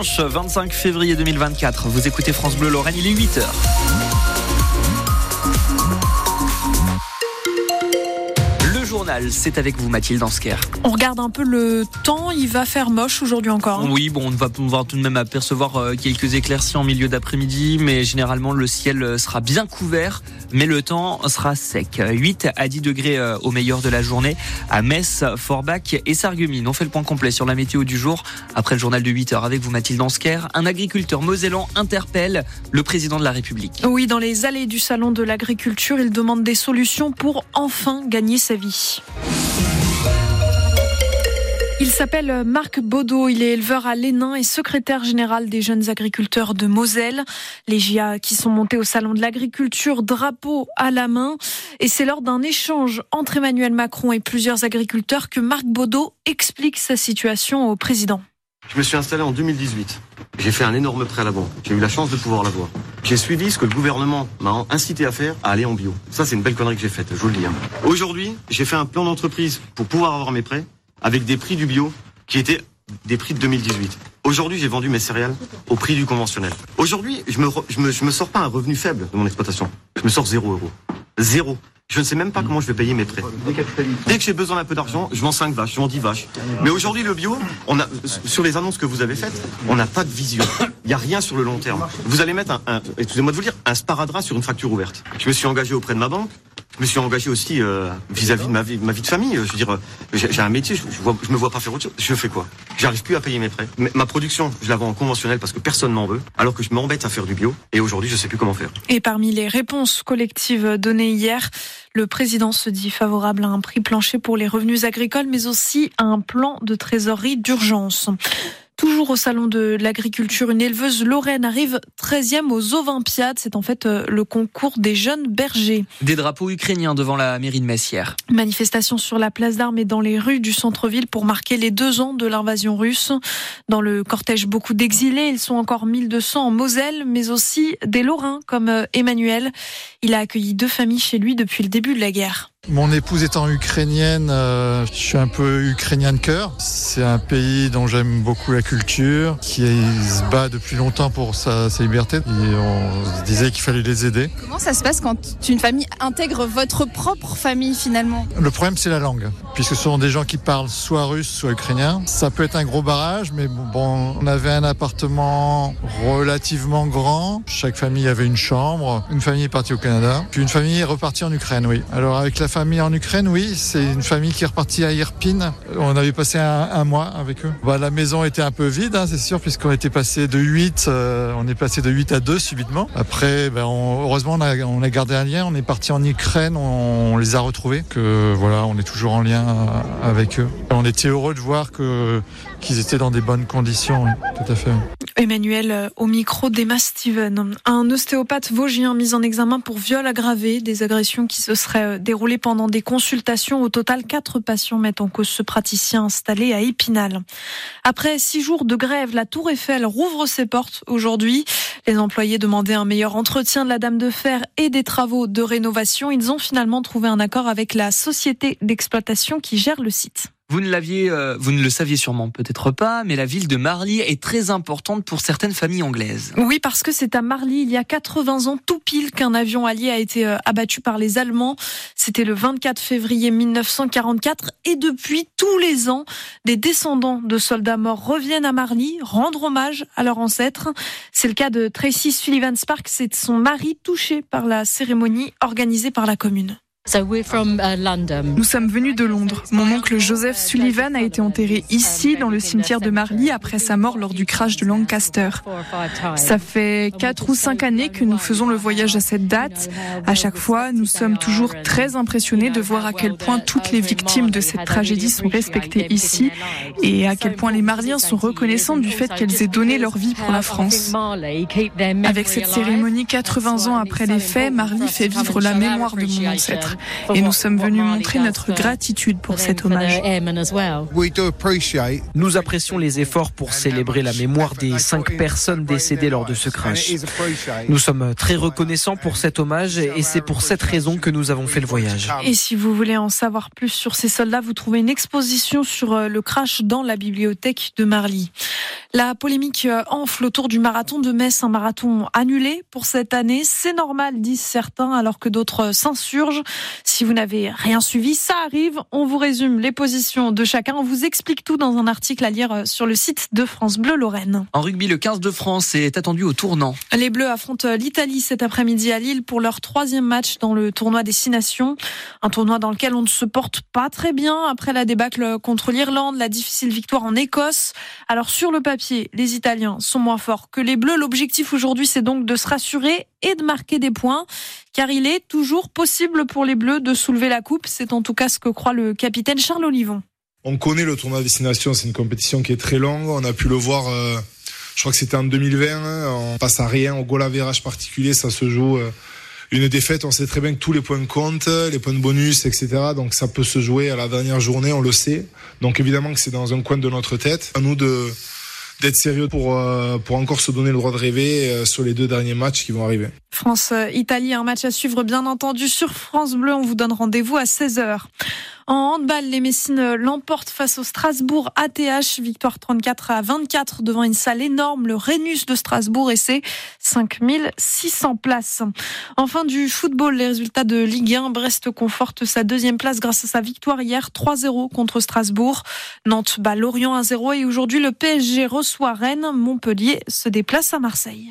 dimanche 25 février 2024. Vous écoutez France Bleu Lorraine, il est 8h. Journal, c'est avec vous Mathilde Ansker. On regarde un peu le temps, il va faire moche aujourd'hui encore. hein. Oui, bon, on va pouvoir tout de même apercevoir euh, quelques éclaircies en milieu d'après-midi, mais généralement le ciel euh, sera bien couvert, mais le temps sera sec. 8 à 10 degrés euh, au meilleur de la journée à Metz, Forbach et Sarreguemines. On fait le point complet sur la météo du jour après le journal de 8 heures avec vous Mathilde Ansker. Un agriculteur mosellan interpelle le président de la République. Oui, dans les allées du salon de l'agriculture, il demande des solutions pour enfin gagner sa vie. Il s'appelle Marc Baudot, il est éleveur à Lénin et secrétaire général des jeunes agriculteurs de Moselle. Les GIA qui sont montés au salon de l'agriculture, drapeau à la main. Et c'est lors d'un échange entre Emmanuel Macron et plusieurs agriculteurs que Marc Baudot explique sa situation au président. Je me suis installé en 2018. J'ai fait un énorme prêt à la banque. J'ai eu la chance de pouvoir l'avoir. J'ai suivi ce que le gouvernement m'a incité à faire, à aller en bio. Ça, c'est une belle connerie que j'ai faite, je vous le dis. hein. Aujourd'hui, j'ai fait un plan d'entreprise pour pouvoir avoir mes prêts avec des prix du bio qui étaient des prix de 2018. Aujourd'hui, j'ai vendu mes céréales au prix du conventionnel. Aujourd'hui, je me, je me, je me sors pas un revenu faible de mon exploitation. Je me sors zéro euro. Zéro. Je ne sais même pas comment je vais payer mes prêts. Dès que j'ai besoin d'un peu d'argent, je vends 5 vaches, je vends 10 vaches. Mais aujourd'hui, le bio, on a, sur les annonces que vous avez faites, on n'a pas de vision. Il n'y a rien sur le long terme. Vous allez mettre un, un- excusez-moi de vous dire, un sparadrap sur une fracture ouverte. Je me suis engagé auprès de ma banque. Je me suis engagé aussi euh, vis-à-vis de ma vie, ma vie de famille. Je veux dire, euh, j'ai un métier, je, vois, je me vois pas faire autre chose. Je fais quoi? J'arrive plus à payer mes prêts. Ma production, je la vends en conventionnel parce que personne m'en veut, alors que je m'embête à faire du bio. Et aujourd'hui, je sais plus comment faire. Et parmi les réponses collectives données hier, le président se dit favorable à un prix plancher pour les revenus agricoles, mais aussi à un plan de trésorerie d'urgence. Toujours au salon de l'agriculture, une éleveuse lorraine arrive 13e aux Olympiades. C'est en fait euh, le concours des jeunes bergers. Des drapeaux ukrainiens devant la mairie de Messières. Manifestation sur la place d'armes et dans les rues du centre-ville pour marquer les deux ans de l'invasion russe. Dans le cortège, beaucoup d'exilés. Ils sont encore 1200 en Moselle, mais aussi des Lorrains comme euh, Emmanuel. Il a accueilli deux familles chez lui depuis le début de la guerre. Mon épouse étant ukrainienne, euh, je suis un peu ukrainien de cœur. C'est un pays dont j'aime beaucoup la culture, qui se bat depuis longtemps pour sa, sa liberté. Et on se disait qu'il fallait les aider. Comment ça se passe quand une famille intègre votre propre famille finalement? Le problème, c'est la langue, puisque ce sont des gens qui parlent soit russe, soit ukrainien. Ça peut être un gros barrage, mais bon, on avait un appartement relativement grand. Chaque famille avait une chambre. Une famille est partie au Canada, puis une famille est repartie en Ukraine, oui. Alors avec la famille en Ukraine, oui, c'est une famille qui est repartie à Irpin. On avait passé un, un mois avec eux. Bah, la maison était un peu vide, hein, c'est sûr, puisqu'on était passé de 8, euh, on est passé de 8 à 2 subitement. Après, ben, on- heureusement, on a, on a gardé un lien. On est parti en Ukraine, on, on les a retrouvés. Que voilà, on est toujours en lien euh, avec eux. On était heureux de voir que qu'ils étaient dans des bonnes conditions. oui, tout à fait. Emmanuel euh, au micro d'Emma Steven. Un ostéopathe vosgien mis en examen pour viol aggravé, des agressions qui se seraient euh, déroulées pendant des consultations. Au total, quatre patients mettent en cause ce praticien installé à Épinal. Après six jours de grève, la Tour Eiffel rouvre ses portes aujourd'hui. Les employés demandaient un meilleur entretien de la Dame de Fer et des travaux de rénovation. Ils ont finalement trouvé un accord avec la société d'exploitation qui gère le site. Vous ne l'aviez, euh, vous ne le saviez sûrement peut-être pas, mais la ville de Marly est très importante pour certaines familles anglaises. Oui, parce que c'est à Marly, il y a 80 ans, tout pile, qu'un avion allié a été euh, abattu par les Allemands. C'était le 24 février 1944. Et depuis, tous les ans, des descendants de soldats morts reviennent à Marly, rendre hommage à leurs ancêtres. C'est le cas de Tracy Sullivan Sparks, c'est son mari touché par la cérémonie organisée par la commune. Nous sommes venus de Londres. Mon oncle Joseph Sullivan a été enterré ici, dans le cimetière de Marly, après sa mort lors du crash de Lancaster. Ça fait quatre ou cinq années que nous faisons le voyage à cette date. À chaque fois, nous sommes toujours très impressionnés de voir à quel point toutes les victimes de cette tragédie sont respectées ici et à quel point les Marliens sont reconnaissants du fait qu'elles aient donné leur vie pour la France. Avec cette cérémonie 80 ans après les faits, Marly fait vivre la mémoire de mon ancêtre. Autres. Et nous sommes venus montrer notre gratitude pour cet hommage. Nous apprécions les efforts pour célébrer la mémoire des cinq personnes décédées lors de ce crash. Nous sommes très reconnaissants pour cet hommage et c'est pour cette raison que nous avons fait le voyage. Et si vous voulez en savoir plus sur ces soldats, vous trouvez une exposition sur euh, le crash dans la bibliothèque de Marly. La polémique euh, enfle autour du marathon de Metz, un marathon annulé pour cette année. C'est normal, disent certains, alors que d'autres s'insurgent. Si vous n'avez rien suivi, ça arrive. On vous résume les positions de chacun. On vous explique tout dans un article à lire euh, sur le site de France Bleu Lorraine. En rugby, le 15 de France est attendu au tournant. Les Bleus affrontent l'Italie cet après-midi à Lille pour leur troisième match dans le tournoi des Six Nations. Un tournoi dans lequel on ne se porte pas très bien après la débâcle contre l'Irlande, la difficile victoire en Écosse. Alors sur le papier, les Italiens sont moins forts que les Bleus. L'objectif aujourd'hui, c'est donc de se rassurer et de marquer des points, car il est toujours possible pour les Bleus de soulever la coupe. C'est en tout cas ce que croit le capitaine Charles Olivon. On connaît le tournoi destination, c'est une compétition qui est très longue. On a pu le voir, euh, je crois que c'était en 2020. On passe à rien au goal average particulier, ça se joue. Euh, une défaite, on sait très bien que tous les points comptent, les points de bonus, etc. Donc ça peut se jouer à la dernière journée, on le sait. Donc évidemment que c'est dans un coin de notre tête. À nous de d'être sérieux pour, euh, pour encore se donner le droit de rêver euh, sur les deux derniers matchs qui vont arriver. France-Italie, un match à suivre bien entendu sur France Bleu. On vous donne rendez-vous à 16h. En handball, les Messines l'emportent face au Strasbourg ATH. Victoire 34 à 24 devant une salle énorme, le Rhenus de Strasbourg et ses 5600 places. Enfin du football, les résultats de Ligue 1. Brest conforte sa deuxième place grâce à sa victoire hier 3-0 contre Strasbourg. Nantes bat Lorient 1-0 et aujourd'hui le PSG reçoit Rennes. Montpellier se déplace à Marseille.